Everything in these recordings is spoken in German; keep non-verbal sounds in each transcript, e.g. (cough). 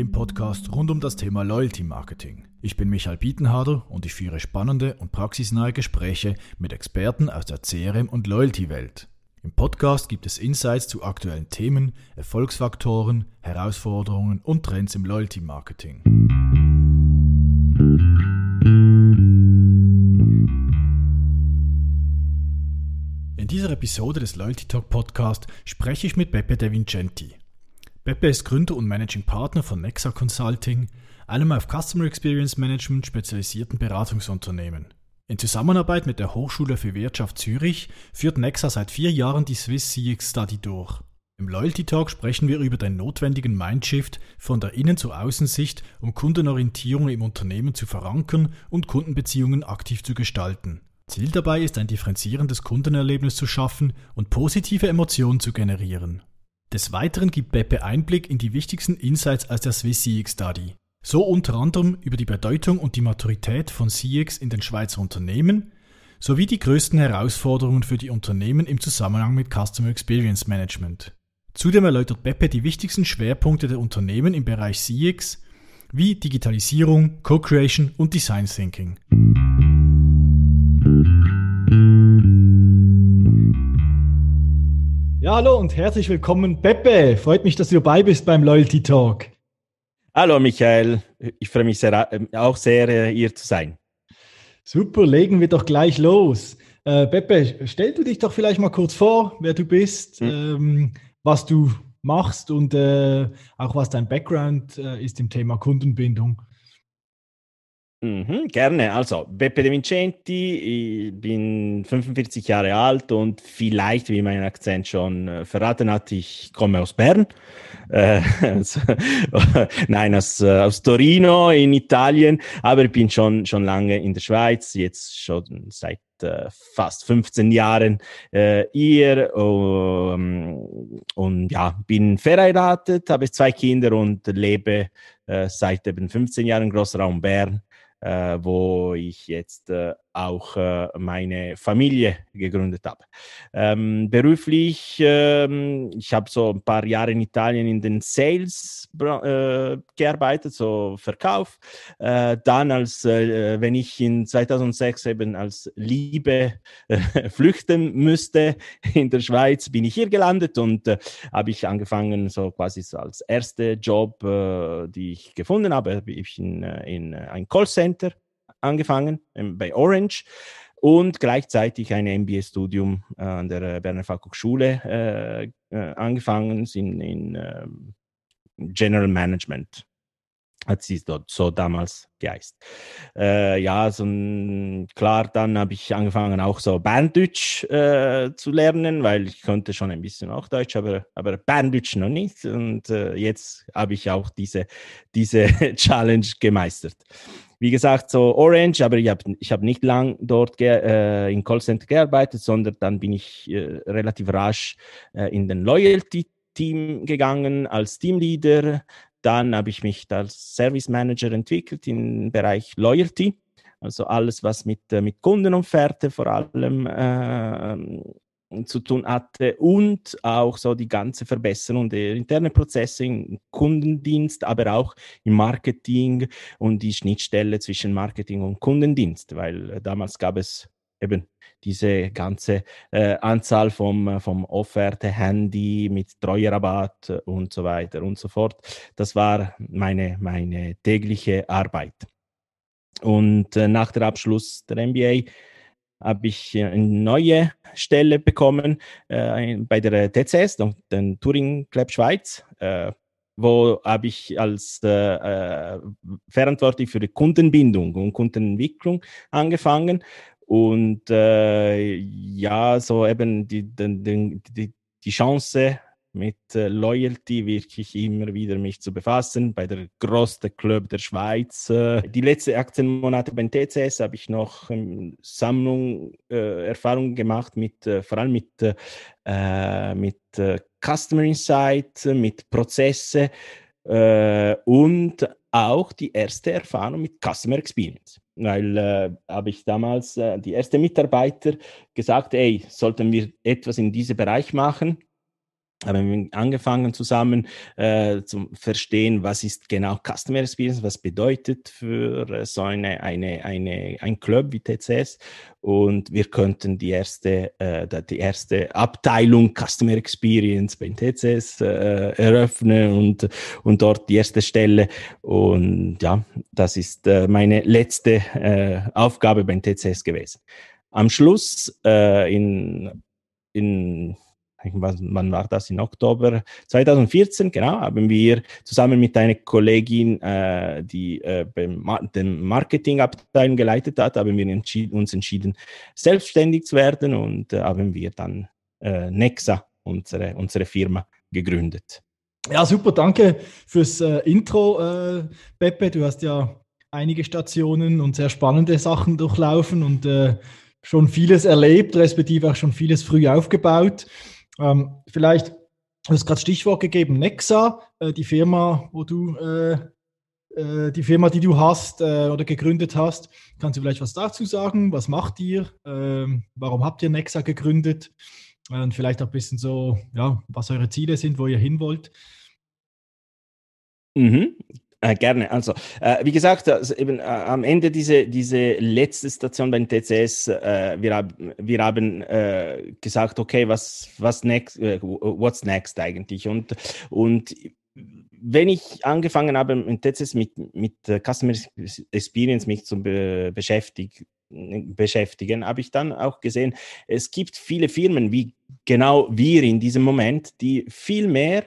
dem Podcast rund um das Thema Loyalty Marketing. Ich bin Michael Bietenharder und ich führe spannende und praxisnahe Gespräche mit Experten aus der CRM- und Loyalty-Welt. Im Podcast gibt es Insights zu aktuellen Themen, Erfolgsfaktoren, Herausforderungen und Trends im Loyalty Marketing. In dieser Episode des Loyalty Talk Podcast spreche ich mit Beppe De Vincenti. Beppe ist Gründer und Managing Partner von Nexa Consulting, einem auf Customer Experience Management spezialisierten Beratungsunternehmen. In Zusammenarbeit mit der Hochschule für Wirtschaft Zürich führt Nexa seit vier Jahren die Swiss CX Study durch. Im Loyalty Talk sprechen wir über den notwendigen Mindshift von der Innen- zur Außensicht, um Kundenorientierung im Unternehmen zu verankern und Kundenbeziehungen aktiv zu gestalten. Ziel dabei ist ein differenzierendes Kundenerlebnis zu schaffen und positive Emotionen zu generieren. Des Weiteren gibt Beppe Einblick in die wichtigsten Insights aus der Swiss CX Study. So unter anderem über die Bedeutung und die Maturität von CX in den Schweizer Unternehmen sowie die größten Herausforderungen für die Unternehmen im Zusammenhang mit Customer Experience Management. Zudem erläutert Beppe die wichtigsten Schwerpunkte der Unternehmen im Bereich CX wie Digitalisierung, Co-Creation und Design Thinking. Ja, hallo und herzlich willkommen, Peppe. Freut mich, dass du dabei bist beim Loyalty Talk. Hallo, Michael. Ich freue mich sehr, äh, auch sehr, äh, hier zu sein. Super, legen wir doch gleich los. Äh, Peppe, stell du dich doch vielleicht mal kurz vor, wer du bist, hm. ähm, was du machst und äh, auch was dein Background äh, ist im Thema Kundenbindung. Mhm, gerne. Also, Beppe De Vincenti, ich bin 45 Jahre alt und vielleicht, wie mein Akzent schon äh, verraten hat, ich komme aus Bern. Äh, (laughs) (laughs) nein, aus, äh, aus Torino in Italien, aber ich bin schon, schon lange in der Schweiz, jetzt schon seit äh, fast 15 Jahren äh, hier um, und ja, bin verheiratet, habe zwei Kinder und lebe seit eben 15 Jahren im Großraum Bern äh, wo ich jetzt äh, auch äh, meine Familie gegründet habe. Ähm, beruflich, ähm, ich habe so ein paar Jahre in Italien in den Sales äh, gearbeitet, so Verkauf. Äh, dann, als äh, wenn ich in 2006 eben als Liebe (laughs) flüchten müsste in der Schweiz, bin ich hier gelandet und habe ich angefangen, so quasi so als erster Job, die ich gefunden habe, habe ich in, in ein Callcenter angefangen ähm, bei Orange und gleichzeitig ein MBA-Studium äh, an der Berner Fachhochschule äh, äh, angefangen in, in äh, General Management hat sie dort so damals geheißt. Äh, ja, so klar, dann habe ich angefangen auch so Banddeutsch äh, zu lernen, weil ich konnte schon ein bisschen auch Deutsch, aber, aber Banddeutsch noch nicht. Und äh, jetzt habe ich auch diese, diese (laughs) Challenge gemeistert wie gesagt, so Orange, aber ich habe ich hab nicht lang dort äh, in Callcenter gearbeitet, sondern dann bin ich äh, relativ rasch äh, in den Loyalty-Team gegangen als Teamleader. Dann habe ich mich als Service Manager entwickelt im Bereich Loyalty. Also alles, was mit, äh, mit Kundenumferte vor allem äh, zu tun hatte und auch so die ganze Verbesserung der internen Prozesse im Kundendienst, aber auch im Marketing und die Schnittstelle zwischen Marketing und Kundendienst, weil äh, damals gab es eben diese ganze äh, Anzahl vom, vom Offerte, Handy mit Treuerabatt und so weiter und so fort. Das war meine, meine tägliche Arbeit. Und äh, nach dem Abschluss der MBA habe ich eine neue Stelle bekommen äh, bei der TCS, den Touring Club Schweiz, äh, wo habe ich als äh, äh, verantwortlich für die Kundenbindung und Kundenentwicklung angefangen. Und äh, ja, so eben die, die, die, die Chance mit äh, Loyalty wirklich immer wieder mich zu befassen. Bei der größten Club der Schweiz. Äh, die letzten 18 Monate beim TCS habe ich noch ähm, Sammlung, äh, Erfahrungen gemacht mit äh, vor allem mit, äh, mit äh, Customer Insight, mit Prozesse und auch die erste Erfahrung mit Customer Experience. Weil äh, habe ich damals äh, die ersten Mitarbeiter gesagt, ey, sollten wir etwas in diesem Bereich machen? Haben wir angefangen zusammen äh, zu verstehen, was ist genau Customer Experience, was bedeutet für äh, so eine, eine, eine, ein Club wie TCS und wir könnten die erste, äh, die erste Abteilung Customer Experience bei TCS äh, eröffnen und, und dort die erste Stelle und ja, das ist äh, meine letzte äh, Aufgabe beim TCS gewesen. Am Schluss äh, in, in wann war das? In Oktober 2014, genau, haben wir zusammen mit einer Kollegin, äh, die äh, den Marketingabteilung geleitet hat, haben wir entschied uns entschieden, selbstständig zu werden und äh, haben wir dann äh, Nexa, unsere, unsere Firma, gegründet. Ja, super, danke fürs äh, Intro, äh, Pepe. Du hast ja einige Stationen und sehr spannende Sachen durchlaufen und schon vieles erlebt, respektive auch schon vieles früh aufgebaut. Ähm, vielleicht, du hast gerade Stichwort gegeben, Nexa, äh, die Firma, wo du, äh, äh, die Firma, die du hast äh, oder gegründet hast. Kannst du vielleicht was dazu sagen? Was macht ihr? Ähm, warum habt ihr Nexa gegründet? Und vielleicht auch ein bisschen so, ja, was eure Ziele sind, wo ihr hin wollt. Mhm. Äh, gerne. Also, äh, wie gesagt, also eben, äh, am Ende diese, diese letzte Station beim TCS, äh, wir, hab, wir haben gesagt, okay, was, was next, what's next eigentlich? Und, und wenn ich angefangen habe, im TCS mit, mit Customer Experience mich zu be beschäftigen, beschäftigen, habe ich dann auch gesehen, es gibt viele Firmen, wie genau wir in diesem Moment, die viel mehr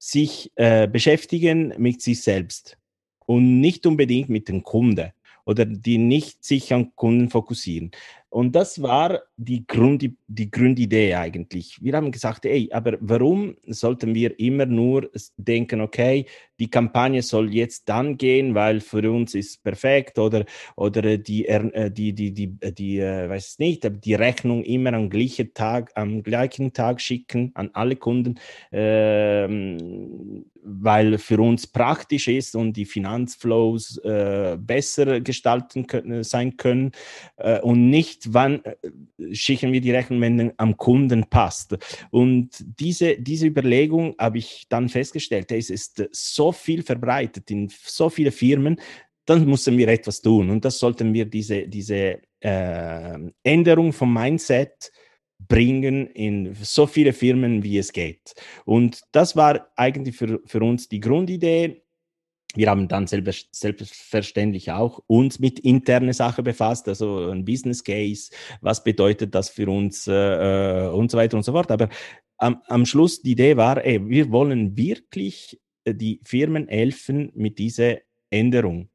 sich äh, beschäftigen mit sich selbst und nicht unbedingt mit dem Kunde oder die nicht sich an Kunden fokussieren. Und das war die, Grund, die Grundidee eigentlich. Wir haben gesagt, ey, aber warum sollten wir immer nur denken, okay, die Kampagne soll jetzt dann gehen, weil für uns ist perfekt oder, oder die, äh, die, die, die, die, die äh, weiß nicht, die Rechnung immer am gleichen Tag, am gleichen Tag schicken an alle Kunden, ähm, weil für uns praktisch ist und die Finanzflows äh, besser gestalten können, sein können äh, und nicht, wann äh, schicken wir die Rechnung, wenn am Kunden passt. Und diese, diese Überlegung habe ich dann festgestellt, es ist so viel verbreitet in so viele Firmen, dann müssen wir etwas tun. Und das sollten wir diese, diese äh, Änderung vom Mindset bringen in so viele Firmen, wie es geht. Und das war eigentlich für, für uns die Grundidee. Wir haben dann selber, selbstverständlich auch uns mit interne Sachen befasst, also ein Business Case, was bedeutet das für uns äh, äh und so weiter und so fort. Aber am, am Schluss die Idee war, ey, wir wollen wirklich äh, die Firmen helfen mit dieser Änderung,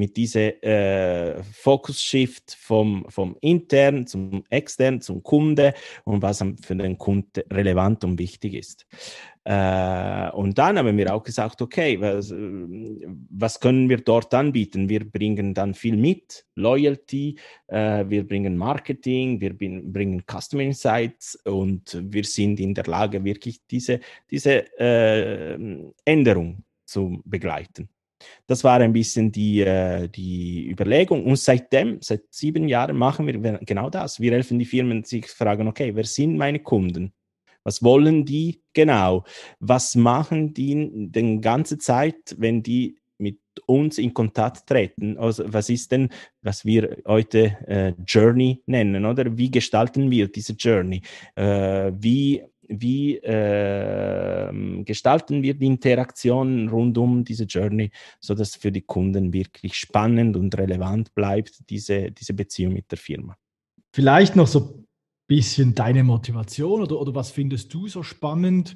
mit dieser äh, Focus-Shift vom, vom intern zum extern zum Kunde und was für den Kunden relevant und wichtig ist. Äh, und dann haben wir auch gesagt, okay, was, was, können wir dort anbieten? Wir bringen dann viel mit, Loyalty, äh, wir bringen Marketing, wir bringen Customer Insights und wir sind in der Lage, wirklich diese, diese äh, Änderung zu begleiten. Das war ein bisschen die, äh, die Überlegung. Und seitdem, seit sieben Jahren, machen wir genau das. Wir helfen die Firmen, sich fragen, okay, wer sind meine Kunden? Was wollen die genau? Was machen die die ganze Zeit, wenn die mit uns in Kontakt treten? Also was ist denn, was wir heute äh, Journey nennen, oder? Wie gestalten wir diese Journey? Äh, wie wie äh, gestalten wir die Interaktion rund um diese Journey, sodass für die Kunden wirklich spannend und relevant bleibt, diese, diese Beziehung mit der Firma. Vielleicht noch so bisschen deine Motivation oder, oder was findest du so spannend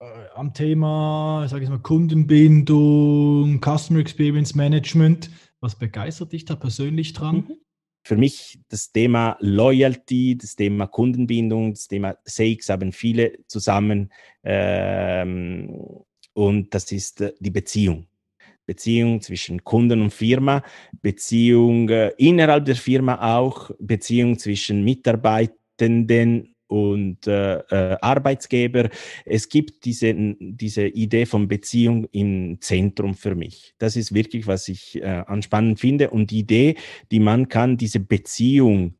äh, am Thema, sage ich mal, Kundenbindung, Customer Experience Management? Was begeistert dich da persönlich dran? Mhm. Für mich das Thema Loyalty, das Thema Kundenbindung, das Thema Sales haben viele zusammen ähm, und das ist äh, die Beziehung. Beziehung zwischen Kunden und Firma, Beziehung äh, innerhalb der Firma auch, Beziehung zwischen Mitarbeitenden und äh, äh, Arbeitsgeber. Es gibt diese, diese Idee von Beziehung im Zentrum für mich. Das ist wirklich, was ich äh, anspannend finde. Und die Idee, die man kann, diese Beziehung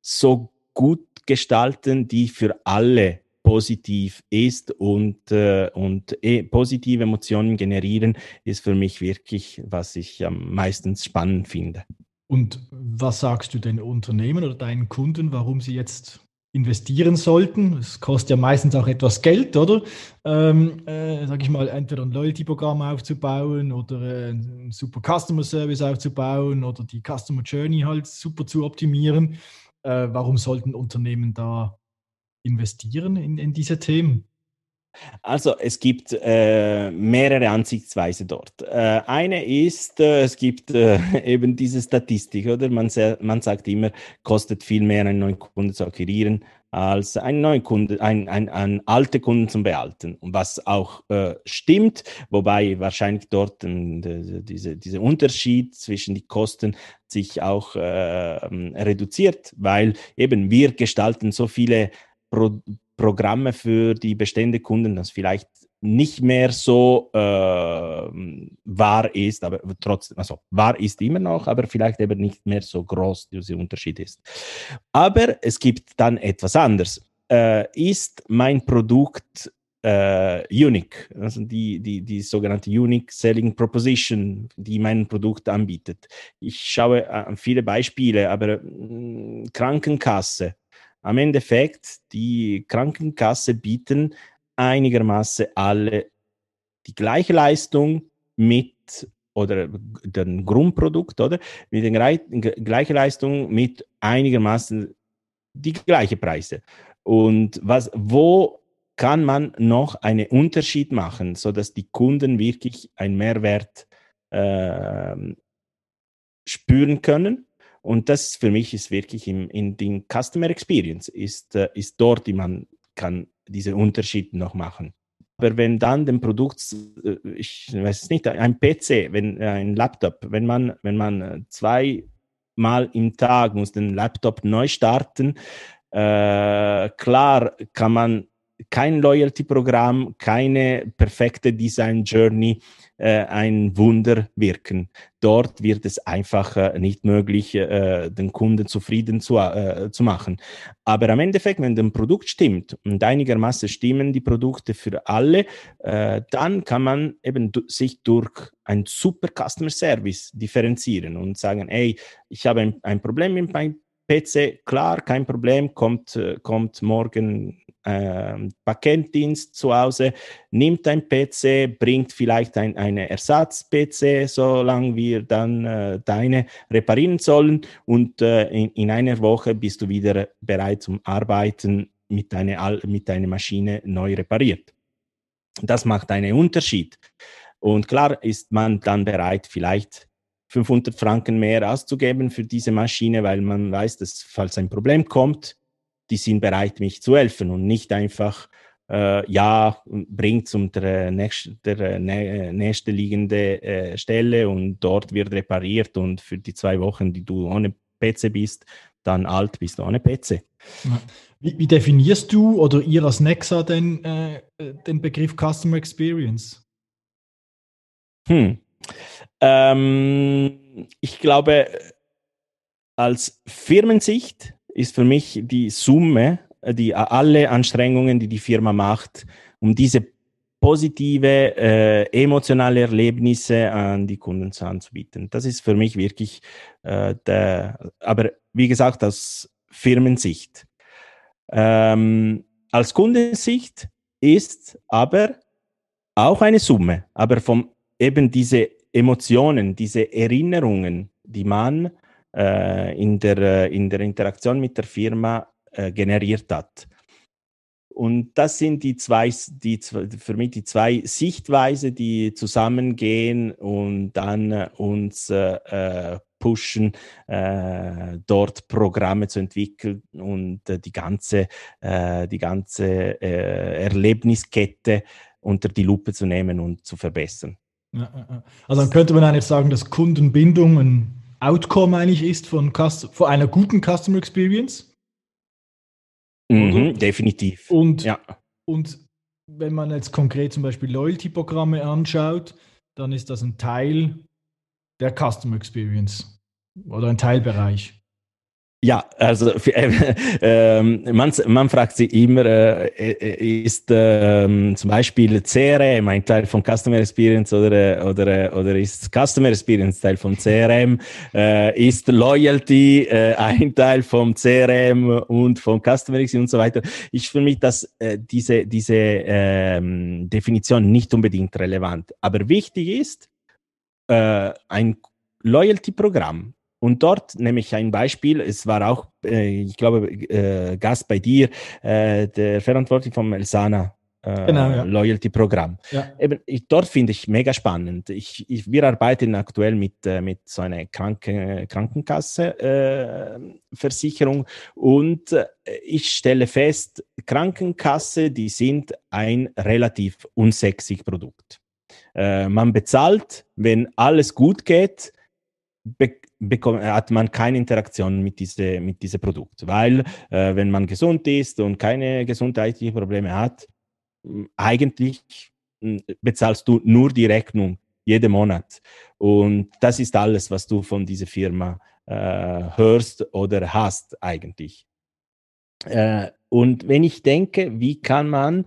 so gut gestalten, die für alle positiv ist und, äh, und eh, positive Emotionen generieren, ist für mich wirklich, was ich am meisten spannend finde. Und was sagst du den Unternehmen oder deinen Kunden, warum sie jetzt investieren sollten? Es kostet ja meistens auch etwas Geld, oder? Ähm, äh, sag ich mal, entweder ein Loyalty-Programm aufzubauen oder äh, ein super Customer Service aufzubauen oder die Customer Journey halt super zu optimieren. Äh, warum sollten Unternehmen da investieren in, in diese Themen? Also es gibt äh, mehrere Ansichtsweisen dort. Äh, eine ist, äh, es gibt äh, (laughs) eben diese Statistik, oder? Man, man, sagt immer, kostet viel mehr, einen neuen Kunden zu akquirieren, als einen neuen Kunden, ein, ein, ein alte Kunden zu behalten. Und was auch äh, stimmt, wobei wahrscheinlich dort äh, diese, dieser Unterschied zwischen den Kosten sich auch reduziert, weil eben wir gestalten so viele Pro Programme für die bestehenden Kunden, das vielleicht nicht mehr so äh, wahr ist, aber trotzdem, also wahr ist immer noch, aber vielleicht eben nicht mehr so groß dieser Unterschied ist. Aber es gibt dann etwas anderes. Äh, ist mein Produkt äh, unique, also die, die, die sogenannte Unique Selling Proposition, die mein Produkt anbietet. Ich schaue an viele Beispiele, aber mh, mm, Krankenkasse am Endeffekt, die Krankenkasse bieten einigermaßen alle die gleiche Leistung mit oder den Grundprodukt, oder? Mit der gleichen Leistung mit einigermaßen die gleichen Preise. Und was, wo kann man noch einen Unterschied machen, sodass die Kunden wirklich einen Mehrwert äh, spüren können? Und das für mich ist wirklich im, in den Customer Experience, ist, äh, ist dort, die man kann diese Unterschied noch machen. Aber wenn dann dem Produkt, äh, ich weiß es nicht, ein PC, wenn äh, ein Laptop, wenn man, wenn man zweimal im Tag muss den Laptop neu starten, äh, klar kann man kein Loyalty-Programm, keine perfekte Design-Journey äh, ein Wunder wirken. Dort wird es einfach äh, nicht möglich, äh, den Kunden zufrieden zu, äh, zu machen. Aber am Endeffekt, wenn das Produkt stimmt und einigermaßen stimmen die Produkte für alle, äh, dann kann man eben sich durch ein super Customer Service differenzieren und sagen, hey, ich habe ein, ein Problem mit meinem PC, klar, kein Problem, kommt, äh, kommt morgen äh, Paketdienst zu Hause, nimmt ein PC, bringt vielleicht ein, eine Ersatz-PC, solange wir dann äh, deine reparieren sollen und äh, in, in einer Woche bist du wieder bereit zum Arbeiten mit deiner, mit deiner Maschine neu repariert. Das macht einen Unterschied. Und klar ist man dann bereit, vielleicht 500 Franken mehr auszugeben für diese Maschine, weil man weiß, dass falls ein Problem kommt, die sind bereit, mich zu helfen und nicht einfach, äh, ja, bringt zum der, nächst, der nä, nächste liegende äh, Stelle und dort wird repariert und für die zwei Wochen, die du ohne PC bist, dann alt bist du ohne PC. Wie, wie definierst du oder ihr als Nexa den, äh, den Begriff Customer Experience? Hm. Ähm, ich glaube, als Firmensicht ist für mich die Summe, äh, die alle Anstrengungen, die die Firma macht, um diese positive äh, emotionale Erlebnisse an die Kunden anzubieten. Das ist für mich wirklich äh, der, aber wie gesagt, aus Firmensicht. Ähm, als Kundensicht ist aber auch eine Summe, aber vom eben diese Emotionen, diese Erinnerungen, die man äh, in, der, äh, in der Interaktion mit der Firma äh, generiert hat. Und das sind die zwei, die, für mich die zwei Sichtweisen, die zusammengehen und dann äh, uns äh, pushen, äh, dort Programme zu entwickeln und äh, die ganze, äh, die ganze Erlebniskette unter die Lupe zu nehmen und zu verbessern. Also dann könnte man eigentlich sagen, dass Kundenbindung ein Outcome eigentlich ist von, von einer guten Customer Experience. Mhm, definitiv. Und, ja. und wenn man jetzt konkret zum Beispiel Loyalty-Programme anschaut, dann ist das ein Teil der Customer Experience oder ein Teilbereich. Ja, also äh, (laughs) äh, man, man fragt sich immer, äh, äh, ist ähm, zum Beispiel CRM ein Teil von Customer Experience oder, oder, oder ist Customer Experience Teil von CRM? Äh, ist Loyalty äh, ein Teil vom CRM und vom Customer Experience und so weiter? Ich für mich, dass diese, diese ähm, Definition nicht unbedingt relevant, aber wichtig ist, ein Loyalty-Programm und dort nehme ich ein Beispiel. Es war auch, äh, ich glaube, äh, Gast bei dir, äh, der Verantwortliche vom Elsana äh, genau, ja. Loyalty-Programm. Ja. Eben, ich, dort finde ich mega spannend. Ich, ich, wir arbeiten aktuell mit, äh, mit so einer Kranken, Krankenkasse-Versicherung äh, und ich stelle fest, Krankenkasse, die sind ein relativ unsexy Produkt. man bezahlt, wenn alles gut geht, bekommt, hat man keine Interaktion mit diesem mit diese Produkt. Weil, äh, wenn man gesund ist und keine gesundheitlichen Probleme hat, eigentlich bezahlst du nur die Rechnung jeden Monat. Und das ist alles, was du von dieser Firma äh, hörst oder hast eigentlich. Äh, und wenn ich denke, wie kann man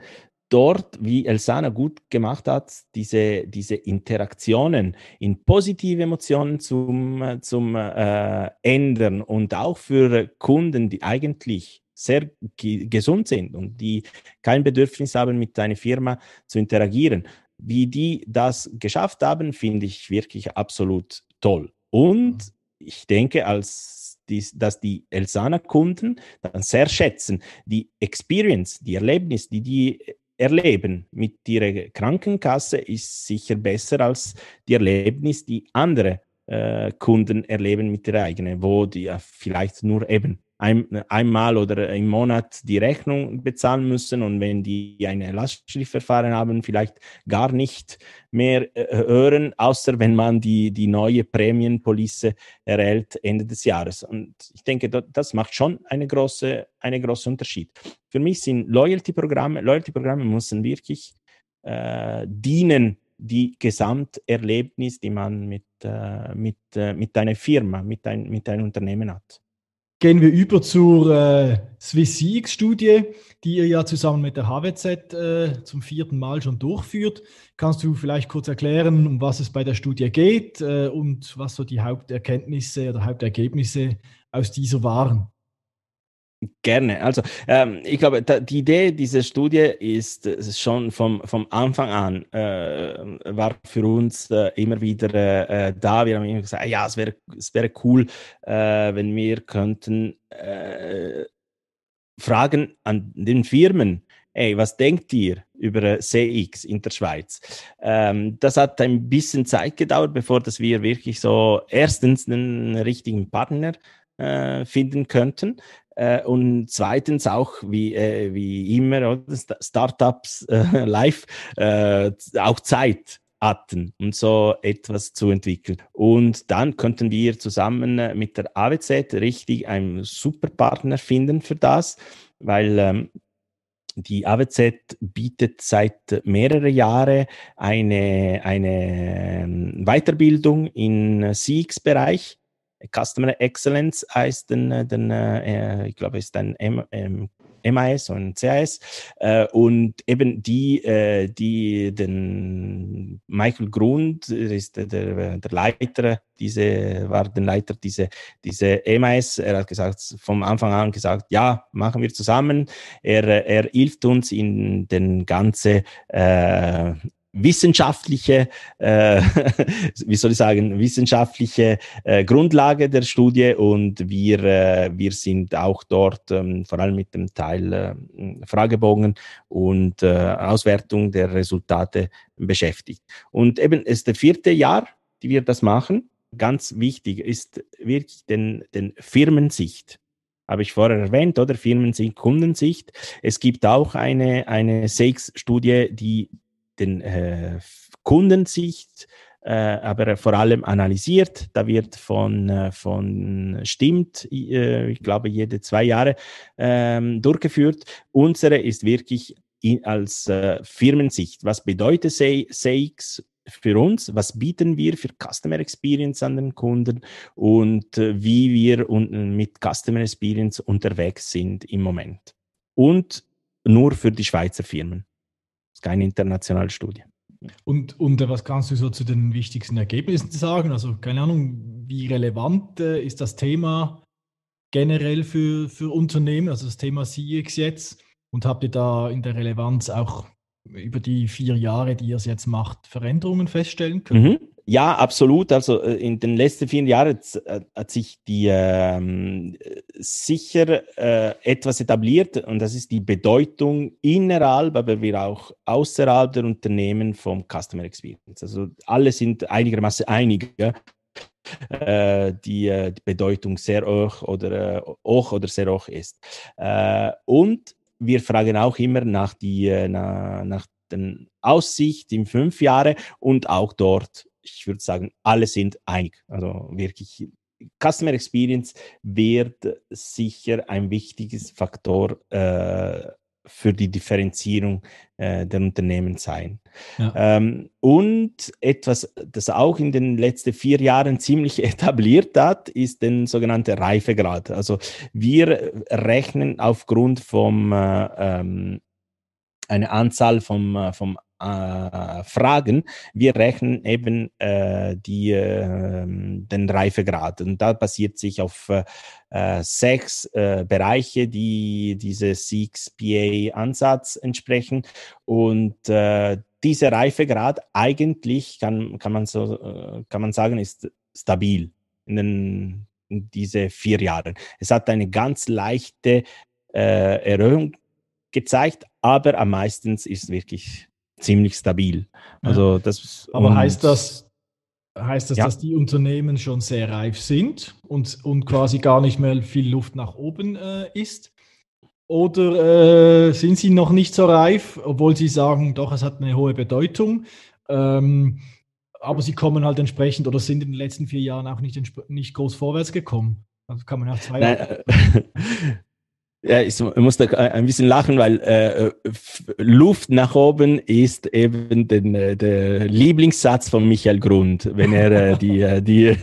dort, wie Elsana gut gemacht hat, diese, diese Interaktionen in positive Emotionen zum, zum äh, ändern und auch für Kunden, die eigentlich sehr gesund sind und die kein Bedürfnis haben, mit deiner Firma zu interagieren. Wie die das geschafft haben, finde ich wirklich absolut toll. Und mhm. ich denke, als die, dass die Elsana-Kunden dann sehr schätzen, die Experience, die Erlebnis, die die erleben. Mit ihrer Krankenkasse ist sicher besser als die Erlebnis, die andere äh, Kunden erleben mit der eigenen, wo die vielleicht nur eben ein, einmal oder im Monat die Rechnung bezahlen müssen und wenn die ein Lastschriftverfahren haben, vielleicht gar nicht mehr äh, hören, außer wenn man die, die neue Prämienpolice erhält Ende des Jahres. Und ich denke, das macht schon eine große, eine große Unterschied. Für mich sind Loyalty-Programme, Loyalty-Programme müssen wirklich äh, dienen, die Gesamterlebnis, die man mit, äh, mit, äh, mit einer Firma, mit, ein, mit einem Unternehmen hat. Gehen wir über zur äh, SwissX-Studie, die ihr ja zusammen mit der HWZ äh, zum vierten Mal schon durchführt. Kannst du vielleicht kurz erklären, um was es bei der Studie geht äh, und was so die Haupterkenntnisse oder Hauptergebnisse aus dieser waren? Gerne. Also ähm, ich glaube, da, die Idee dieser Studie ist, ist schon vom, vom Anfang an, äh, war für uns äh, immer wieder äh, da. Wir haben immer gesagt, ja, es wäre es wäre cool, äh, wenn wir könnten äh, fragen an den Firmen, ey, was denkt ihr über CX in der Schweiz? Ähm, das hat ein bisschen Zeit gedauert, bevor dass wir wirklich so erstens einen richtigen Partner äh, finden könnten. Äh, und zweitens auch, wie, äh, wie immer? Startups äh, (laughs) live äh, auch Zeit hatten, um so etwas zu entwickeln. Und dann könnten wir zusammen äh, mit der AWZ richtig einen super Partner finden für das, weil ähm, die AWZ bietet seit mehreren Jahren eine, eine ähm, Weiterbildung im CX-Bereich Customer Excellence heißt den, den äh, ich glaube, ist ein M, ähm, MAS und CAS äh, und eben die, äh, die den Michael Grund ist der, der Leiter, diese war der Leiter diese diese MAS. Er hat gesagt vom Anfang an gesagt, ja, machen wir zusammen. Er er hilft uns in den ganze äh, wissenschaftliche, äh, (laughs) wie soll ich sagen, wissenschaftliche äh, Grundlage der Studie und wir, äh, wir sind auch dort ähm, vor allem mit dem Teil äh, Fragebogen und äh, Auswertung der Resultate beschäftigt. Und eben ist der vierte Jahr, die wir das machen. Ganz wichtig ist wirklich den, den Firmensicht habe ich vorher erwähnt, oder Firmensicht, Kundensicht. Es gibt auch eine, eine SAKES-Studie, die den äh, Kundensicht, äh, aber vor allem analysiert. Da wird von, äh, von Stimmt, äh, ich glaube, jede zwei Jahre ähm, durchgeführt. Unsere ist wirklich in, als äh, Firmensicht. Was bedeutet SAX für uns, was bieten wir für Customer Experience an den Kunden und wie wir mit Customer Experience unterwegs sind im Moment. Und nur für die Schweizer Firmen. Ist keine internationale Studie. Und, und was kannst du so zu den wichtigsten Ergebnissen sagen? Also keine Ahnung, wie relevant äh, ist das Thema generell für, für Unternehmen, also das Thema CX jetzt? Und habt ihr da in der Relevanz auch über die vier Jahre, die ihr es jetzt macht, Veränderungen feststellen können? Mhm. Ja, absolut. Also äh, in den letzten vier Jahren äh, hat sich die ähm, sicher äh, etwas etabliert und das ist die Bedeutung innerhalb, aber wir auch außerhalb der Unternehmen vom Customer Experience. Also alle sind einigermaßen einig, äh, die, äh, die, Bedeutung sehr hoch oder hoch oder sehr hoch ist. und wir fragen auch immer nach, die, nach, nach den Aussicht in fünf Jahren und auch dort ich würde sagen, alle sind einig. Also wirklich, Customer Experience wird sicher ein wichtiges Faktor äh, für die Differenzierung äh, der Unternehmen sein. Ja. Ähm, und etwas, das auch in den letzten vier Jahren ziemlich (laughs) etabliert hat, ist der sogenannte Reifegrad. Also wir rechnen aufgrund vom äh, ähm, eine Anzahl vom, äh, vom äh, Fragen. Wir rechnen eben äh, die, äh, den Reifegrad und da basiert sich auf äh, sechs äh, Bereiche, die diese 6PA-Ansatz entsprechen und dieser Reifegrad eigentlich kann, kann, man so, kann man sagen, ist stabil in, den, in diese vier Jahren. Es hat eine ganz leichte Erhöhung gezeigt, aber am meisten ist wirklich ziemlich stabil. Also ja. das, Aber heißt das, heißt das, ja. dass die Unternehmen schon sehr reif sind und, und quasi gar nicht mehr viel Luft nach oben äh, ist? Oder äh, sind sie noch nicht so reif, obwohl sie sagen, doch, es hat eine hohe Bedeutung? Ähm, aber sie kommen halt entsprechend oder sind in den letzten vier Jahren auch nicht, nicht groß vorwärts gekommen. Also kann man auch zwei. (laughs) Ja, ich muss da ein bisschen lachen, weil äh, Luft nach oben ist eben den, äh, der Lieblingssatz von Michael Grund, wenn er äh, die, äh, die,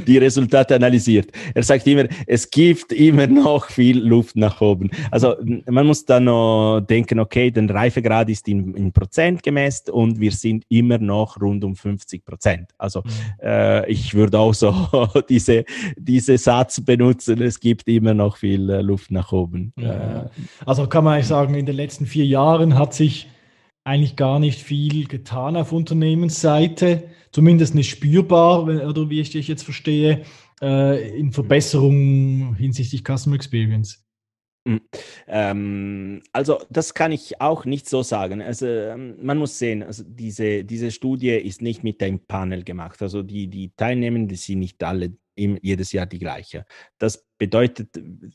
(laughs) die Resultate analysiert. Er sagt immer, es gibt immer noch viel Luft nach oben. Also man muss dann noch denken, okay, der Reifegrad ist in, in Prozent gemessen und wir sind immer noch rund um 50 Prozent. Also mhm. äh, ich würde auch so (laughs) diese, diese Satz benutzen, es gibt immer noch viel äh, Luft nach nach oben. Ja. Also kann man eigentlich sagen, in den letzten vier Jahren hat sich eigentlich gar nicht viel getan auf Unternehmensseite, zumindest nicht spürbar, oder wie ich dich jetzt verstehe, äh, in Verbesserungen hinsichtlich Customer Experience. Hm. Ähm, also das kann ich auch nicht so sagen. Also ähm, man muss sehen, also diese, diese Studie ist nicht mit einem Panel gemacht. Also die, die Teilnehmenden sind nicht alle jedes Jahr die gleiche. Das bedeutet,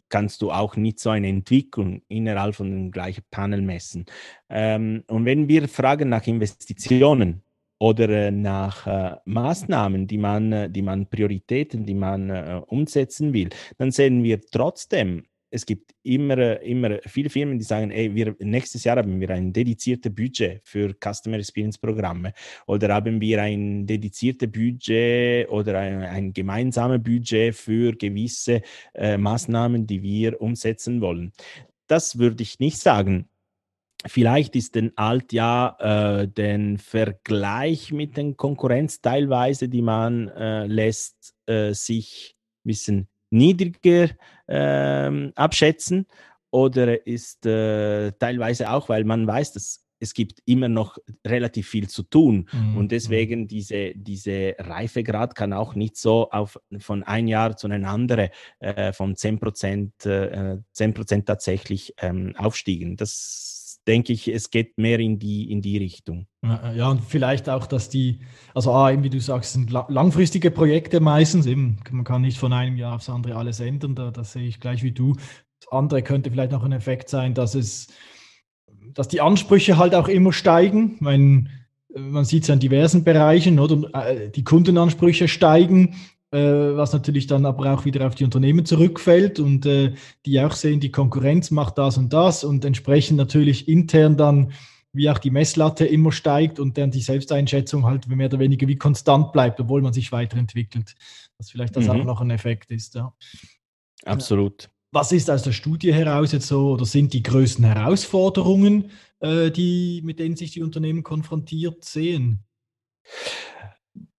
kannst du auch nicht so eine Entwicklung innerhalb von dem gleichen Panel messen. Ähm, und wenn wir fragen nach Investitionen oder äh, nach äh, Maßnahmen, die man, äh, die man Prioritäten, die man äh, umsetzen will, dann sehen wir trotzdem es gibt immer, immer viele Firmen, die sagen, ey, wir, nächstes Jahr haben wir ein dediziertes Budget für Customer Experience Programme oder haben wir ein dediziertes Budget oder ein, ein gemeinsames Budget für gewisse äh, Maßnahmen, die wir umsetzen wollen. Das würde ich nicht sagen. Vielleicht ist den Alt ja äh, den Vergleich mit den Konkurrenz teilweise, die man äh, lässt, äh, sich ein bisschen niedriger äh, abschätzen oder ist äh, teilweise auch, weil man weiß, dass es gibt immer noch relativ viel zu tun mhm. und deswegen diese, diese Reifegrad kann auch nicht so auf, von ein Jahr zu einem anderen äh, von 10 Prozent, äh, 10 Prozent tatsächlich ähm, aufstiegen. Das denke ich, es geht mehr in die, in die Richtung. Ja, und vielleicht auch, dass die, also A, eben wie du sagst, sind langfristige Projekte meistens, eben, man kann nicht von einem Jahr aufs andere alles ändern, da, das sehe ich gleich wie du. Das andere könnte vielleicht noch ein Effekt sein, dass es, dass die Ansprüche halt auch immer steigen. Wenn, man sieht es ja in diversen Bereichen, oder? Äh, die Kundenansprüche steigen, äh, was natürlich dann aber auch wieder auf die Unternehmen zurückfällt und äh, die auch sehen, die Konkurrenz macht das und das und entsprechend natürlich intern dann wie auch die Messlatte immer steigt und dann die Selbsteinschätzung halt mehr oder weniger wie konstant bleibt, obwohl man sich weiterentwickelt. Was vielleicht das mhm. auch noch ein Effekt ist. Ja. Absolut. Was ist aus der Studie heraus jetzt so oder sind die größten Herausforderungen, äh, die, mit denen sich die Unternehmen konfrontiert sehen?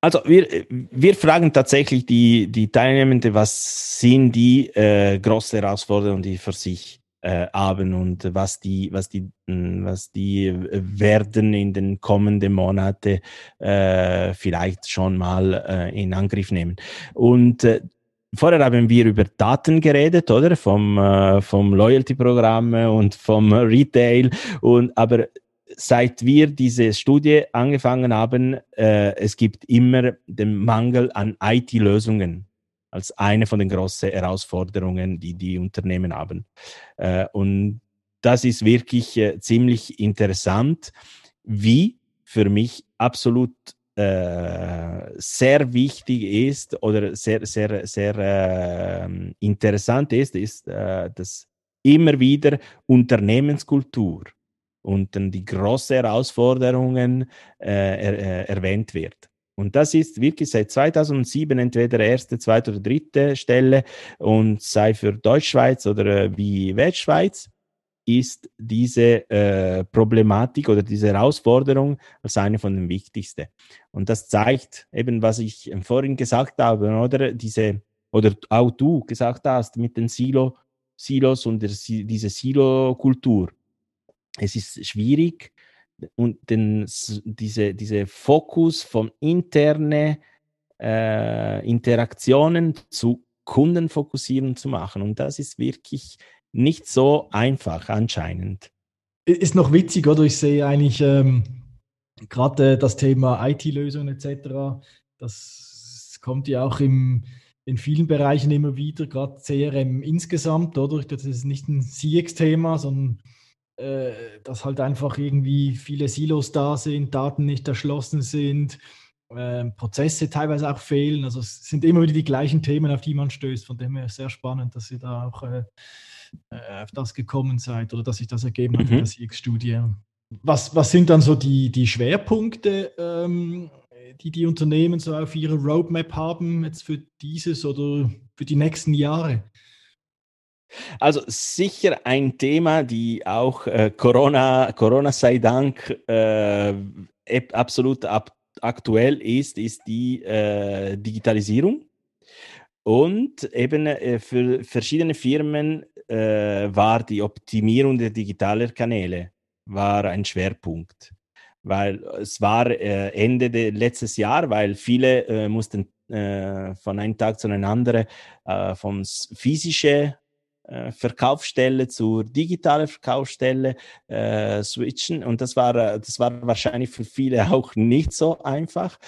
Also wir, wir fragen tatsächlich die, die Teilnehmenden, was sind die äh, großen Herausforderungen, die für sich äh, haben und was die, was die, hm, was die werden in den kommenden Monaten äh, vielleicht schon mal äh, in Angriff nehmen. Und äh, Vorher haben wir über Daten geredet, oder? Vom, äh, vom Loyalty-Programm und vom Retail. Und, aber seit wir diese Studie angefangen haben, äh, es gibt immer den Mangel an IT-Lösungen als eine von den großen Herausforderungen, die die Unternehmen haben. Äh, und das ist wirklich äh, ziemlich interessant, wie für mich absolut äh, sehr wichtig ist oder sehr, sehr, sehr äh, interessant ist, ist, äh, dass immer wieder Unternehmenskultur und dann die großen Herausforderungen äh, äh, erwähnt wird. Und das ist wirklich seit 2007 entweder erste, zweite oder dritte Stelle und sei für Deutschschweiz oder äh, wie Westschweiz ist diese äh, Problematik oder diese Herausforderung als eine von den wichtigsten. Und das zeigt eben, was ich vorhin gesagt habe, oder diese, oder auch du gesagt hast mit den Silo, Silos und der, diese Silo-Kultur. Es ist schwierig und den, diese, diese Fokus von interne äh, Interaktionen zu Kunden fokussieren zu machen. Und das ist wirklich nicht so einfach anscheinend. Ist noch witzig, oder? Ich sehe eigentlich ähm, gerade äh, das Thema IT-Lösungen etc. Das kommt ja auch im, in vielen Bereichen immer wieder, gerade CRM insgesamt, oder? Das ist nicht ein CX-Thema, sondern äh, dass halt einfach irgendwie viele Silos da sind, Daten nicht erschlossen sind, äh, Prozesse teilweise auch fehlen. Also es sind immer wieder die gleichen Themen, auf die man stößt. Von dem her sehr spannend, dass Sie da auch äh, äh, auf das gekommen seid oder dass sich das ergeben hat mhm. in der CX-Studie. Was, was sind dann so die, die Schwerpunkte, ähm, die die Unternehmen so auf ihrer Roadmap haben, jetzt für dieses oder für die nächsten Jahre? Also sicher ein Thema, die auch äh, Corona, Corona sei Dank äh, absolut ab, aktuell ist, ist die äh, Digitalisierung. Und eben äh, für verschiedene Firmen äh, war die Optimierung der digitalen Kanäle war ein Schwerpunkt. Weil es war äh, Ende des letzten Jahr, weil viele mussten von einem Tag zu einem anderen äh, von physischen Verkaufsstelle zur digitalen Verkaufsstelle switchen. Und das war, das war wahrscheinlich für viele (laughs) auch nicht so einfach.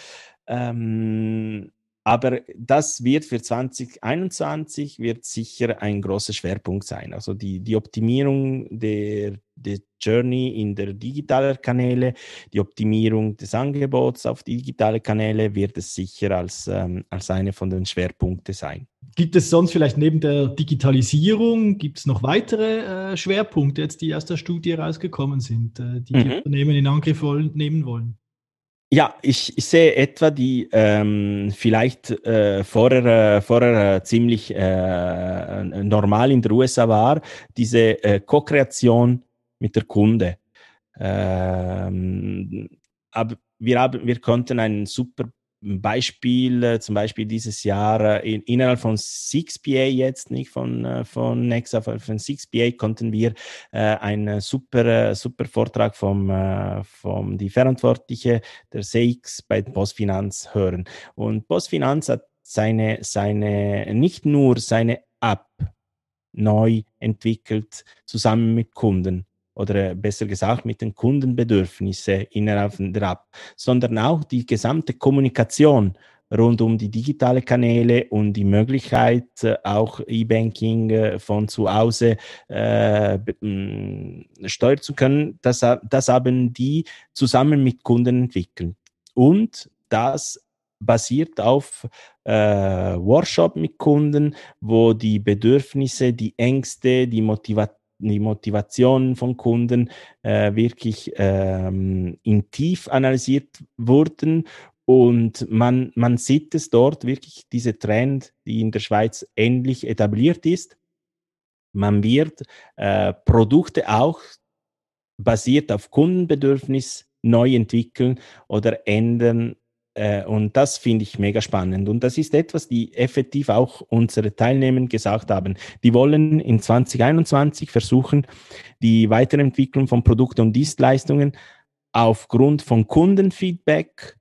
Ähm, aber das wird für 2021 wird sicher ein großer Schwerpunkt sein. Also die, die Optimierung der, der Journey in der digitalen Kanäle, die Optimierung des Angebots auf digitale Kanäle wird es sicher als, ähm, als eine von den Schwerpunkten sein. Gibt es sonst vielleicht neben der Digitalisierung, gibt es noch weitere äh, Schwerpunkte jetzt, die aus der Studie rausgekommen sind, äh, die mhm. die Unternehmen in Angriff wollen, nehmen wollen? Ja, ich, ich sehe etwa, die ähm, vielleicht äh, vorher, äh, vorher ziemlich äh, normal in der USA war, diese äh, Co-Kreation mit der Kunde. Ähm, aber wir, haben, wir konnten einen super Beispiel, äh, zum Beispiel dieses Jahr äh, in, innerhalb von 6PA jetzt, nicht von, äh, von Nexa, von 6PA konnten wir äh, einen super, super Vortrag vom, äh, vom die Verantwortliche der CX bei Postfinanz hören. Und Postfinanz hat seine, seine, nicht nur seine App neu entwickelt, zusammen mit Kunden, oder besser gesagt mit den Kundenbedürfnissen innerhalb der App, sondern auch die gesamte Kommunikation rund um die digitale Kanäle und die Möglichkeit, äh, auch E-Banking äh, von zu Hause äh, mm, steuern zu können, das, das haben die zusammen mit Kunden entwickelt. Und das basiert auf äh, Workshop mit Kunden, wo die Bedürfnisse, die Ängste, die Motivation, die Motivation von Kunden äh, wirklich ähm, in tief analysiert wurden und man, man sieht es dort wirklich, diese Trend, die in der Schweiz ähnlich etabliert ist. Man wird äh, Produkte auch basiert auf Kundenbedürfnis neu entwickeln oder ändern. Äh, und das finde ich mega spannend. Und das ist etwas, die effektiv auch unsere Teilnehmer gesagt haben. Die wollen in 2021 versuchen, die Weiterentwicklung von Produkten und Dienstleistungen aufgrund von Kundenfeedback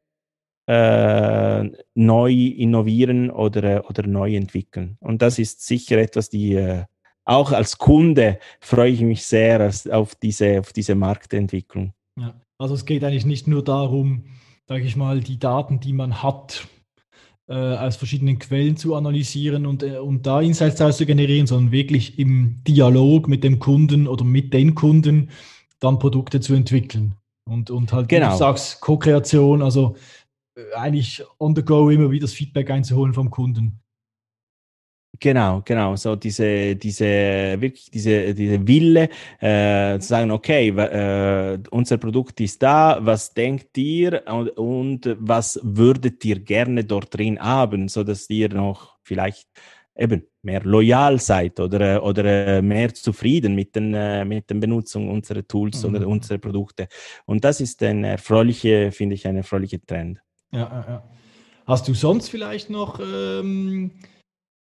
äh, neu innovieren oder, oder neu entwickeln. Und das ist sicher etwas, die äh, auch als Kunde freue ich mich sehr auf diese, auf diese Marktentwicklung. Ja, also es geht eigentlich nicht nur darum, sage ich mal, die Daten, die man hat, äh, aus verschiedenen Quellen zu analysieren und, äh, und da Insights daraus zu generieren, sondern wirklich im Dialog mit dem Kunden oder mit den Kunden dann Produkte zu entwickeln. Und, und halt, genau. wie du sagst, Co-Kreation, also äh, eigentlich on the go immer wieder das Feedback einzuholen vom Kunden. Genau, genau, so diese, diese, wirklich diese, diese Wille, äh, zu sagen, okay, äh, unser Produkt ist da, was denkt ihr und, und, was würdet ihr gerne dort drin haben, so dass ihr noch vielleicht eben mehr loyal seid oder, oder mehr zufrieden mit den, äh, mit der Benutzung unserer Tools mhm. oder unserer Produkte. Und das ist ein erfreuliche, finde ich, ein erfreulicher Trend. Ja, ja, ja. Hast du sonst vielleicht noch ähm,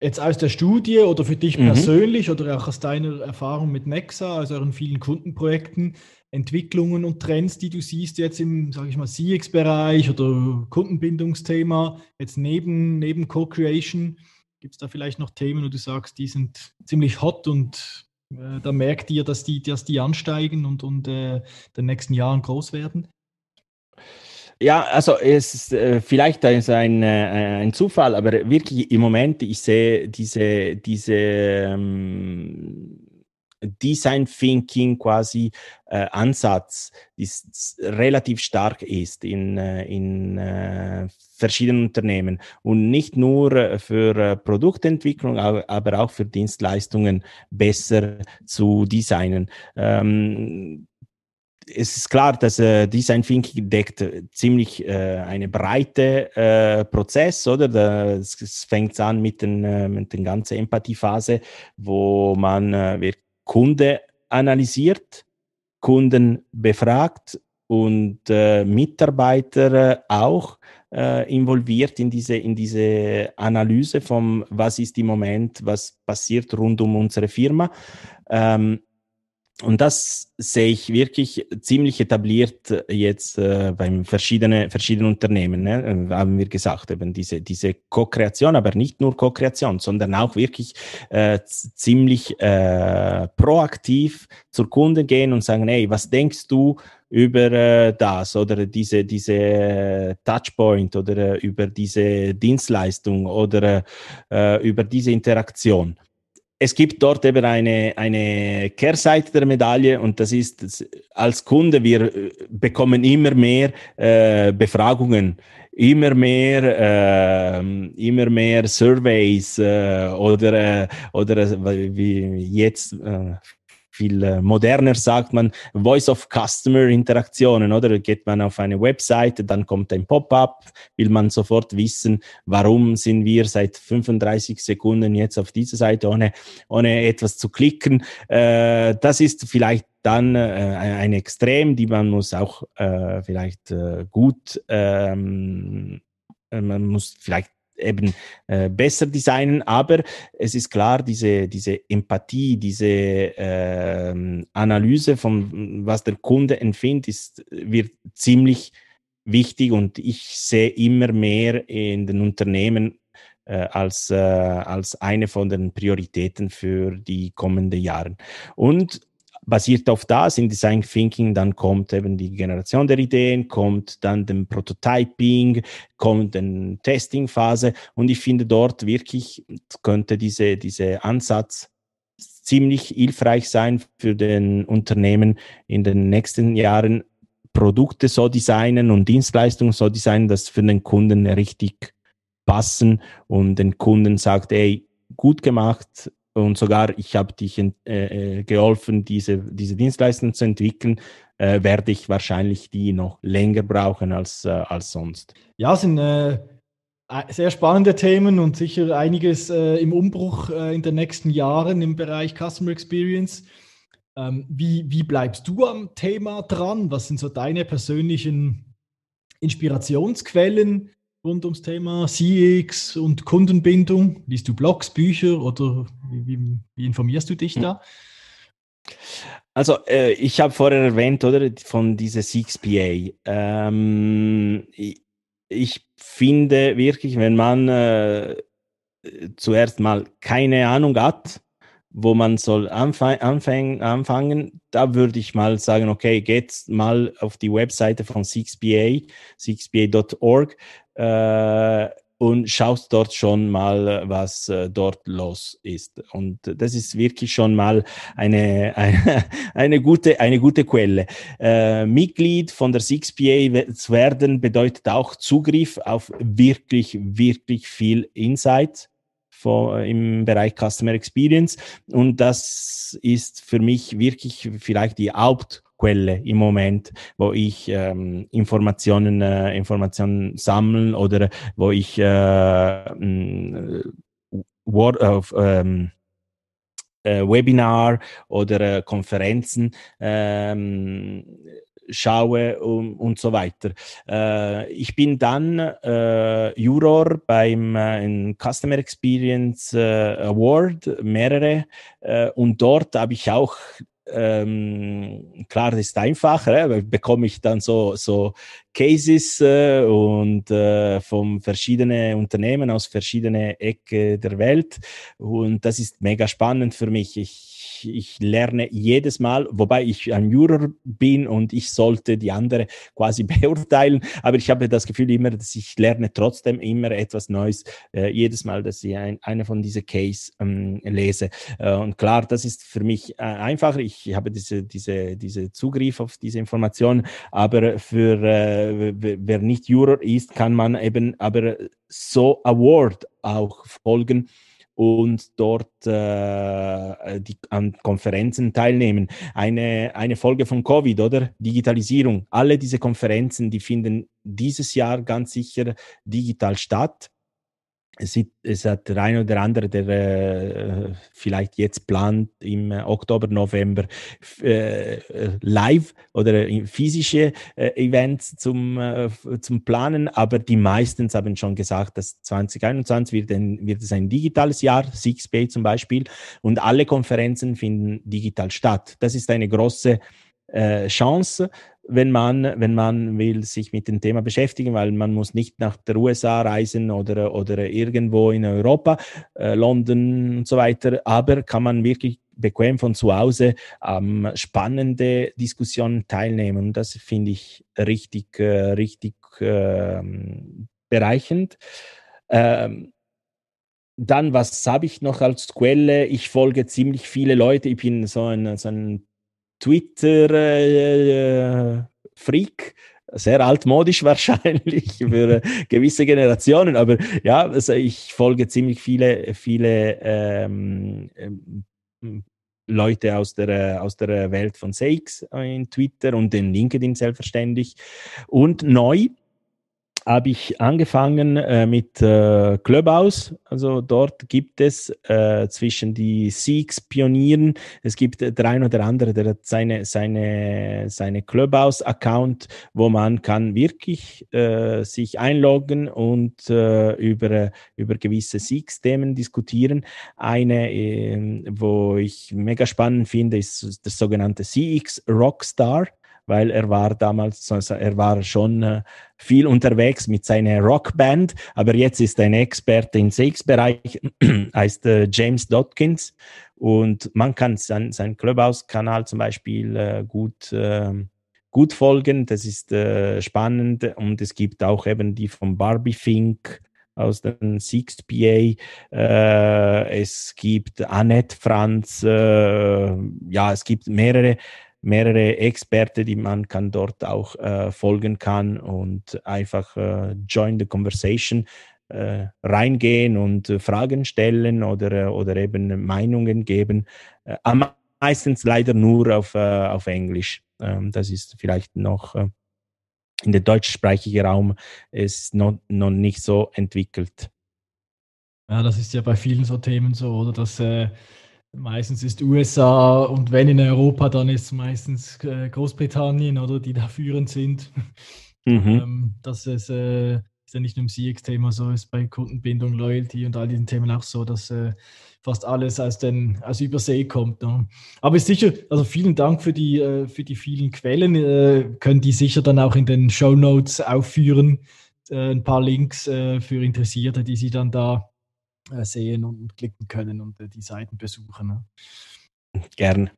jetzt aus der Studie oder für dich mhm. persönlich oder auch aus deiner Erfahrung mit Nexa, also euren vielen Kundenprojekten, Entwicklungen und Trends, die du siehst jetzt im, sage ich mal, CX-Bereich oder Kundenbindungsthema, jetzt neben, neben Co-Creation, gibt es da vielleicht noch Themen, wo du sagst, die sind ziemlich hot und äh, da merkt ihr, dass die, dass die ansteigen und, und äh, in den nächsten Jahren groß werden? Ja, also es ist äh, vielleicht ist ein, äh, ein Zufall, aber wirklich im Moment, ich sehe diese, diese ähm, Design Thinking quasi äh, Ansatz, die relativ stark ist in, äh, in äh, verschiedenen Unternehmen und nicht nur für äh, Produktentwicklung, aber auch für Dienstleistungen besser zu designen. Ähm, es ist klar, dass äh, Design Thinking deckt äh, ziemlich äh, eine breite äh, Prozess, oder? Das, es fängt an mit den, äh, mit den ganzen Empathiephase, wo man äh, Kunde analysiert, Kunden befragt und äh, Mitarbeiter auch äh, involviert in diese, in diese Analyse von was ist im Moment, was passiert rund um unsere Firma. Ähm, und das sehe ich wirklich ziemlich etabliert jetzt äh, beim verschiedenen verschiedenen Unternehmen. Ne? Äh, haben wir gesagt, eben diese, diese Co-Kreation, aber nicht nur Co-Kreation, sondern auch wirklich äh, ziemlich äh, proaktiv zur Kunde gehen und sagen, hey, was denkst du über äh, das oder diese, diese Touchpoint oder äh, über diese Dienstleistung oder äh, über diese Interaktion? Es gibt dort eben eine, eine Kehrseite der Medaille und das ist, als Kunde, wir äh, bekommen immer mehr äh, Befragungen, immer mehr, äh, immer mehr Surveys äh, oder, äh, oder wie jetzt äh, viel äh, moderner sagt man Voice of Customer Interaktionen, oder? Geht man auf eine Webseite, dann kommt ein Pop-up, will man sofort wissen, warum sind wir seit 35 Sekunden jetzt auf dieser Seite, ohne, ohne etwas zu klicken. Äh, das ist vielleicht dann äh, ein Extrem, die man muss auch äh, vielleicht äh, gut, ähm, äh, man muss vielleicht eben äh, besser designen. Aber es ist klar, diese, diese Empathie, diese äh, Analyse von was der Kunde empfindet, ist, wird ziemlich wichtig und ich sehe immer mehr in den Unternehmen äh, als, äh, als eine von den Prioritäten für die kommenden Jahre. Und basiert auf das in Design Thinking, dann kommt eben die Generation der Ideen, kommt dann den Prototyping, kommt dann Testing-Phase. Und ich finde dort wirklich könnte diese, diese Ansatz ziemlich hilfreich sein für den Unternehmen in den nächsten Jahren Produkte so designen und Dienstleistungen so designen, dass für den Kunden richtig passen und den Kunden sagt, ey, gut gemacht, und sogar ich habe dich äh, geholfen, diese, diese Dienstleistung zu entwickeln, äh, werde ich wahrscheinlich die noch länger brauchen als, äh, als sonst. Ja, sind äh, sehr spannende Themen und sicher einiges äh, im Umbruch äh, in den nächsten Jahren im Bereich Customer Experience. Ähm, wie, wie bleibst du am Thema dran? Was sind so deine persönlichen Inspirationsquellen rund ums Thema CX und Kundenbindung? Liest du Blogs, Bücher oder wie, wie, wie informierst du dich da? Also, äh, ich habe vorher erwähnt, oder, von dieser 6PA. Ähm, ich, ich, finde wirklich, wenn man äh, zuerst mal keine Ahnung hat, wo man soll anfang, anfang, anfangen, da würde ich mal sagen, okay, geht mal auf die Webseite von 6BA, 6BA.org äh, und schaust dort schon mal, was äh, dort los ist. Und das ist wirklich schon mal eine, eine, (laughs) eine, gute, eine gute Quelle. Äh, Mitglied von der 6PA zu werden bedeutet auch Zugriff auf wirklich, wirklich viel Insight von, im Bereich Customer Experience. Und das ist für mich wirklich vielleicht die Hauptquelle im Moment, wo ich ähm, Informationen, äh, Informationen sammeln oder wo ich äh, äh, Word, äh, ähm, äh, Webinar oder äh, Konferenzen ähm, schaue und, und so weiter. Äh, ich bin dann äh, Juror beim äh, Customer Experience äh, Award, mehrere, und dort habe ich auch ähm, klar, das ist einfacher, äh, bekomme ich dann so, so Cases äh, und äh, von verschiedenen Unternehmen aus verschiedenen Ecken der Welt und das ist mega spannend für mich. Ich ich, lerne jedes Mal, wobei ich ein Juror bin und ich sollte die andere quasi (laughs) beurteilen, aber ich habe das Gefühl immer, dass ich lerne trotzdem immer etwas Neues, äh, jedes Mal, dass ich ein, eine von diesen Case ähm, lese. Äh, und klar, das ist für mich äh, einfacher. Ich habe diese, diese, diese Zugriff auf diese Informationen, aber für äh, wer nicht Juror ist, kann man eben aber so Award auch folgen und dort äh, die, an Konferenzen teilnehmen. Eine, eine Folge von Covid, oder? Digitalisierung. Alle diese Konferenzen, die finden dieses Jahr ganz sicher digital statt es, es hat der eine oder andere, der äh, vielleicht jetzt plant im äh, Oktober, November äh, äh live oder äh, physische äh, Events zum, zum Planen, aber die meisten haben schon gesagt, dass 2021 wird, ein, wird es ein digitales Jahr, 6Pay zum Beispiel, und alle Konferenzen finden digital statt. Das ist eine große Chance wenn man, wenn man will sich mit dem Thema beschäftigen, weil man muss nicht nach der USA reisen oder, oder irgendwo in Europa, äh, London und so weiter, aber kann man wirklich bequem von zu Hause ähm, spannende Diskussionen teilnehmen. Und das finde ich richtig, äh, richtig äh, bereichend. Ähm, dann, was habe ich noch als Quelle? Ich folge ziemlich viele Leute. Ich bin so ein, so ein Twitter-Freak. sehr altmodisch (laughs) wahrscheinlich für gewisse Generationen, aber ja, also ich folge ziemlich viele, viele ähm, ähm, Leute aus der, aus der Welt von Sakes in Twitter und den LinkedIn selbstverständlich. Und neu habe ich angefangen äh, mit äh, Clubhouse. Also dort gibt es äh, zwischen die Siegs-Pionieren, es gibt der ein oder andere, der hat seine, seine, seine Clubhouse-Account, wo man kann wirklich äh, sich einloggen und äh, über, über gewisse Siegs-Themen diskutieren. Eine, ähm, wo ich mega spannend finde, ist das sogenannte CX Rockstar weil er war damals, also er war schon äh, viel unterwegs mit seiner Rockband, aber jetzt ist er ein Experte im CX-Bereich, (clears throat) heißt äh, James Dodkins. Und man kann sein, sein Clubhouse-Kanal zum Beispiel äh, gut, ähm, gut folgen, das ist spannend. Und es gibt auch eben die von Barbie Fink, aus den Sixth PA. Äh, es gibt Annette Franz, äh, ja, es gibt mehrere mehrere Experten, die man kann dort auch äh, folgen kann und einfach äh, join the conversation. äh, reingehen und äh, Fragen stellen oder, oder eben Meinungen geben. Äh, meistens leider nur auf, auf Englisch. Ähm, das ist vielleicht noch in der deutschsprachigen Raum ist noch, noch nicht so entwickelt. Ja, das ist ja bei vielen so Themen so, oder? Dass äh, meistens ist USA und wenn in Europa, dann ist es meistens äh, Großbritannien, oder die da führend sind. (laughs) Mhm. ähm, das ist, äh, ist, ja nicht nur im CX-Thema so, ist bei Kundenbindung, Loyalty und all diesen Themen auch so, dass äh, fast alles aus, den, aus Übersee kommt. Ne? Aber ist sicher, also vielen Dank für die, äh, für die vielen Quellen. Äh, können die sicher dann auch in den Show Notes aufführen. Äh, ein paar Links für Interessierte, die sie dann da sehen und klicken können und äh, die Seiten besuchen. Ne? Gern.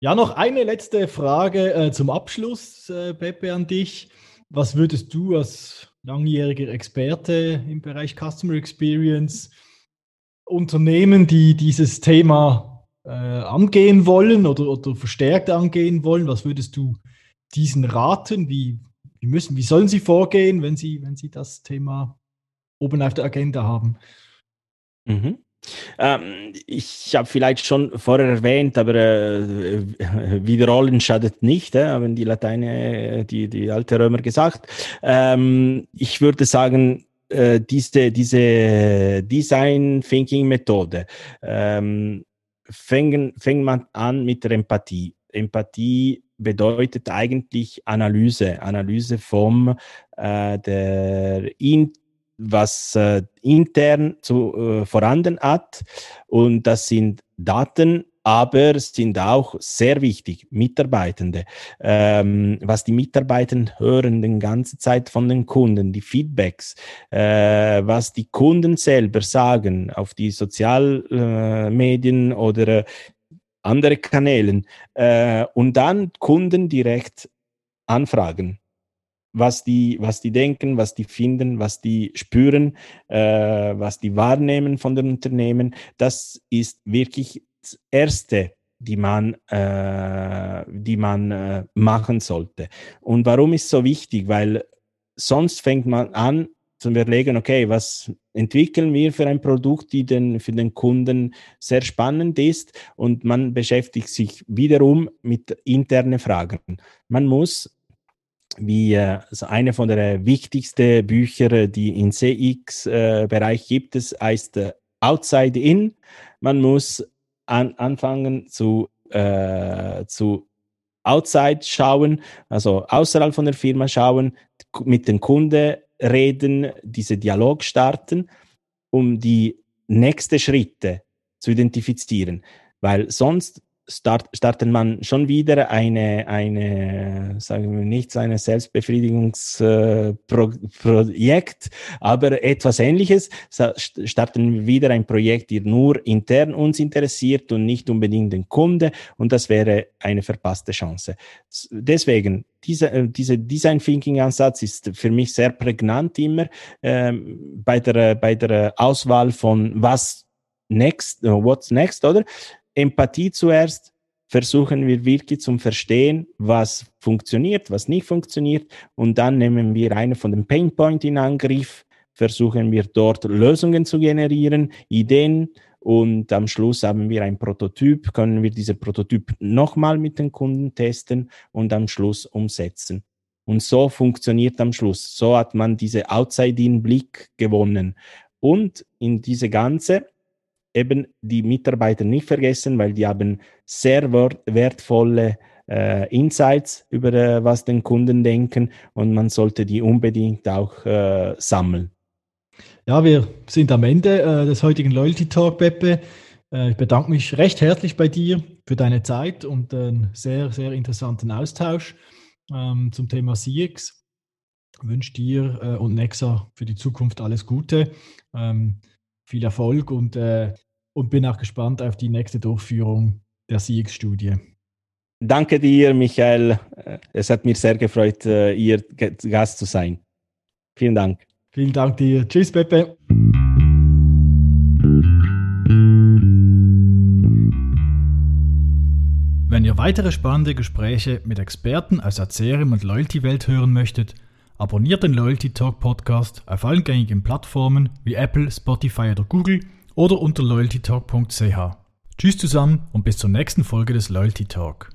Ja, noch eine letzte Frage zum Abschluss, Pepe, an dich. Was würdest du als langjähriger Experte im Bereich Customer Experience Unternehmen, die dieses Thema äh, angehen wollen oder, oder verstärkt angehen wollen, was würdest du diesen raten? Wie, wie, müssen, wie sollen sie vorgehen, wenn sie, wenn sie das Thema oben auf der Agenda haben? Mhm. Ähm, ich habe vielleicht schon vorher erwähnt, aber äh, wiederholen schadet nicht, äh, haben die Lateine, die, die alte Römer gesagt. Ähm, ich würde sagen, äh, diese, diese Design Thinking Methode ähm, fängen, fängt man an mit der Empathie. Empathie bedeutet eigentlich Analyse, Analyse vom äh, der in, was äh, intern zu, äh, vorhanden hat und das sind Daten, aber sind auch sehr wichtig, Mitarbeitende. Ähm, was die Mitarbeitenden hören die ganze Zeit von den Kunden, die Feedbacks, äh, was die Kunden selber sagen auf die Sozialmedien äh, oder andere Kanälen äh, und dann Kunden direkt anfragen was die, was die denken, was die finden, was die spüren, äh, was die wahrnehmen von den Unternehmen. Das ist wirklich Erste, die man, äh, die man äh, machen sollte. Und warum ist so wichtig? Weil sonst fängt man an zu überlegen, okay, was entwickeln wir für ein Produkt, die den, für den Kunden sehr spannend ist und man beschäftigt sich wiederum mit internen Fragen. Man muss wie äh, also eine von der wichtigsten Bücher, die im CX-Bereich äh, gibt, es heißt äh, Outside In. Man muss an, anfangen zu, äh, zu outside schauen, also außerhalb von der Firma schauen, mit den Kunden reden, diese Dialog starten, um die nächsten Schritte zu identifizieren. Weil sonst start, starten man schon wieder eine, eine sagen wir nicht eine Selbstbefriedigungsprojekt, äh, aber etwas ähnliches. Starten wir wieder ein Projekt, die nur intern uns interessiert und nicht unbedingt den Kunde und das wäre eine verpasste Chance. Deswegen, diese, äh, dieser Design Thinking Ansatz ist für mich sehr prägnant immer ähm, bei, der, bei der Auswahl von was next, uh, what's next, oder? Empathie zuerst, versuchen wir wirklich zum Verstehen, was funktioniert, was nicht funktioniert und dann nehmen wir einen von den Pain Point in Angriff, versuchen wir dort Lösungen zu generieren, Ideen und am Schluss haben wir ein Prototyp, können wir diesen Prototyp nochmal mit den Kunden testen und am Schluss umsetzen. Und so funktioniert am Schluss. So hat man diese Outside-In-Blick gewonnen. Und in diese ganze eben die Mitarbeiter nicht vergessen, weil die haben sehr wertvolle äh, Insights über äh, was den Kunden denken und man sollte die unbedingt auch äh, sammeln. Ja, wir sind am Ende äh, des heutigen Loyalty Talk, Beppe. Äh, ich bedanke mich recht herzlich bei dir für deine Zeit und einen sehr, sehr interessanten Austausch ähm, zum Thema CX. Ich wünsche dir äh, und Nexa für die Zukunft alles Gute, ähm, viel Erfolg und äh, und bin auch gespannt auf die nächste Durchführung der CX-Studie. Danke dir, Michael. Es hat mich sehr gefreut, äh, Ihr Gast zu sein. Vielen Dank. Vielen Dank dir. Tschüss, Pepe. Wenn ihr weitere spannende Gespräche mit Experten aus der CRM und Loyalty-Welt hören möchtet, Abonniert den Loyalty Talk Podcast auf allen gängigen Plattformen wie Apple, Spotify oder Google oder unter loyaltytalk.ch. Tschüss zusammen und bis zur nächsten Folge des Loyalty Talk.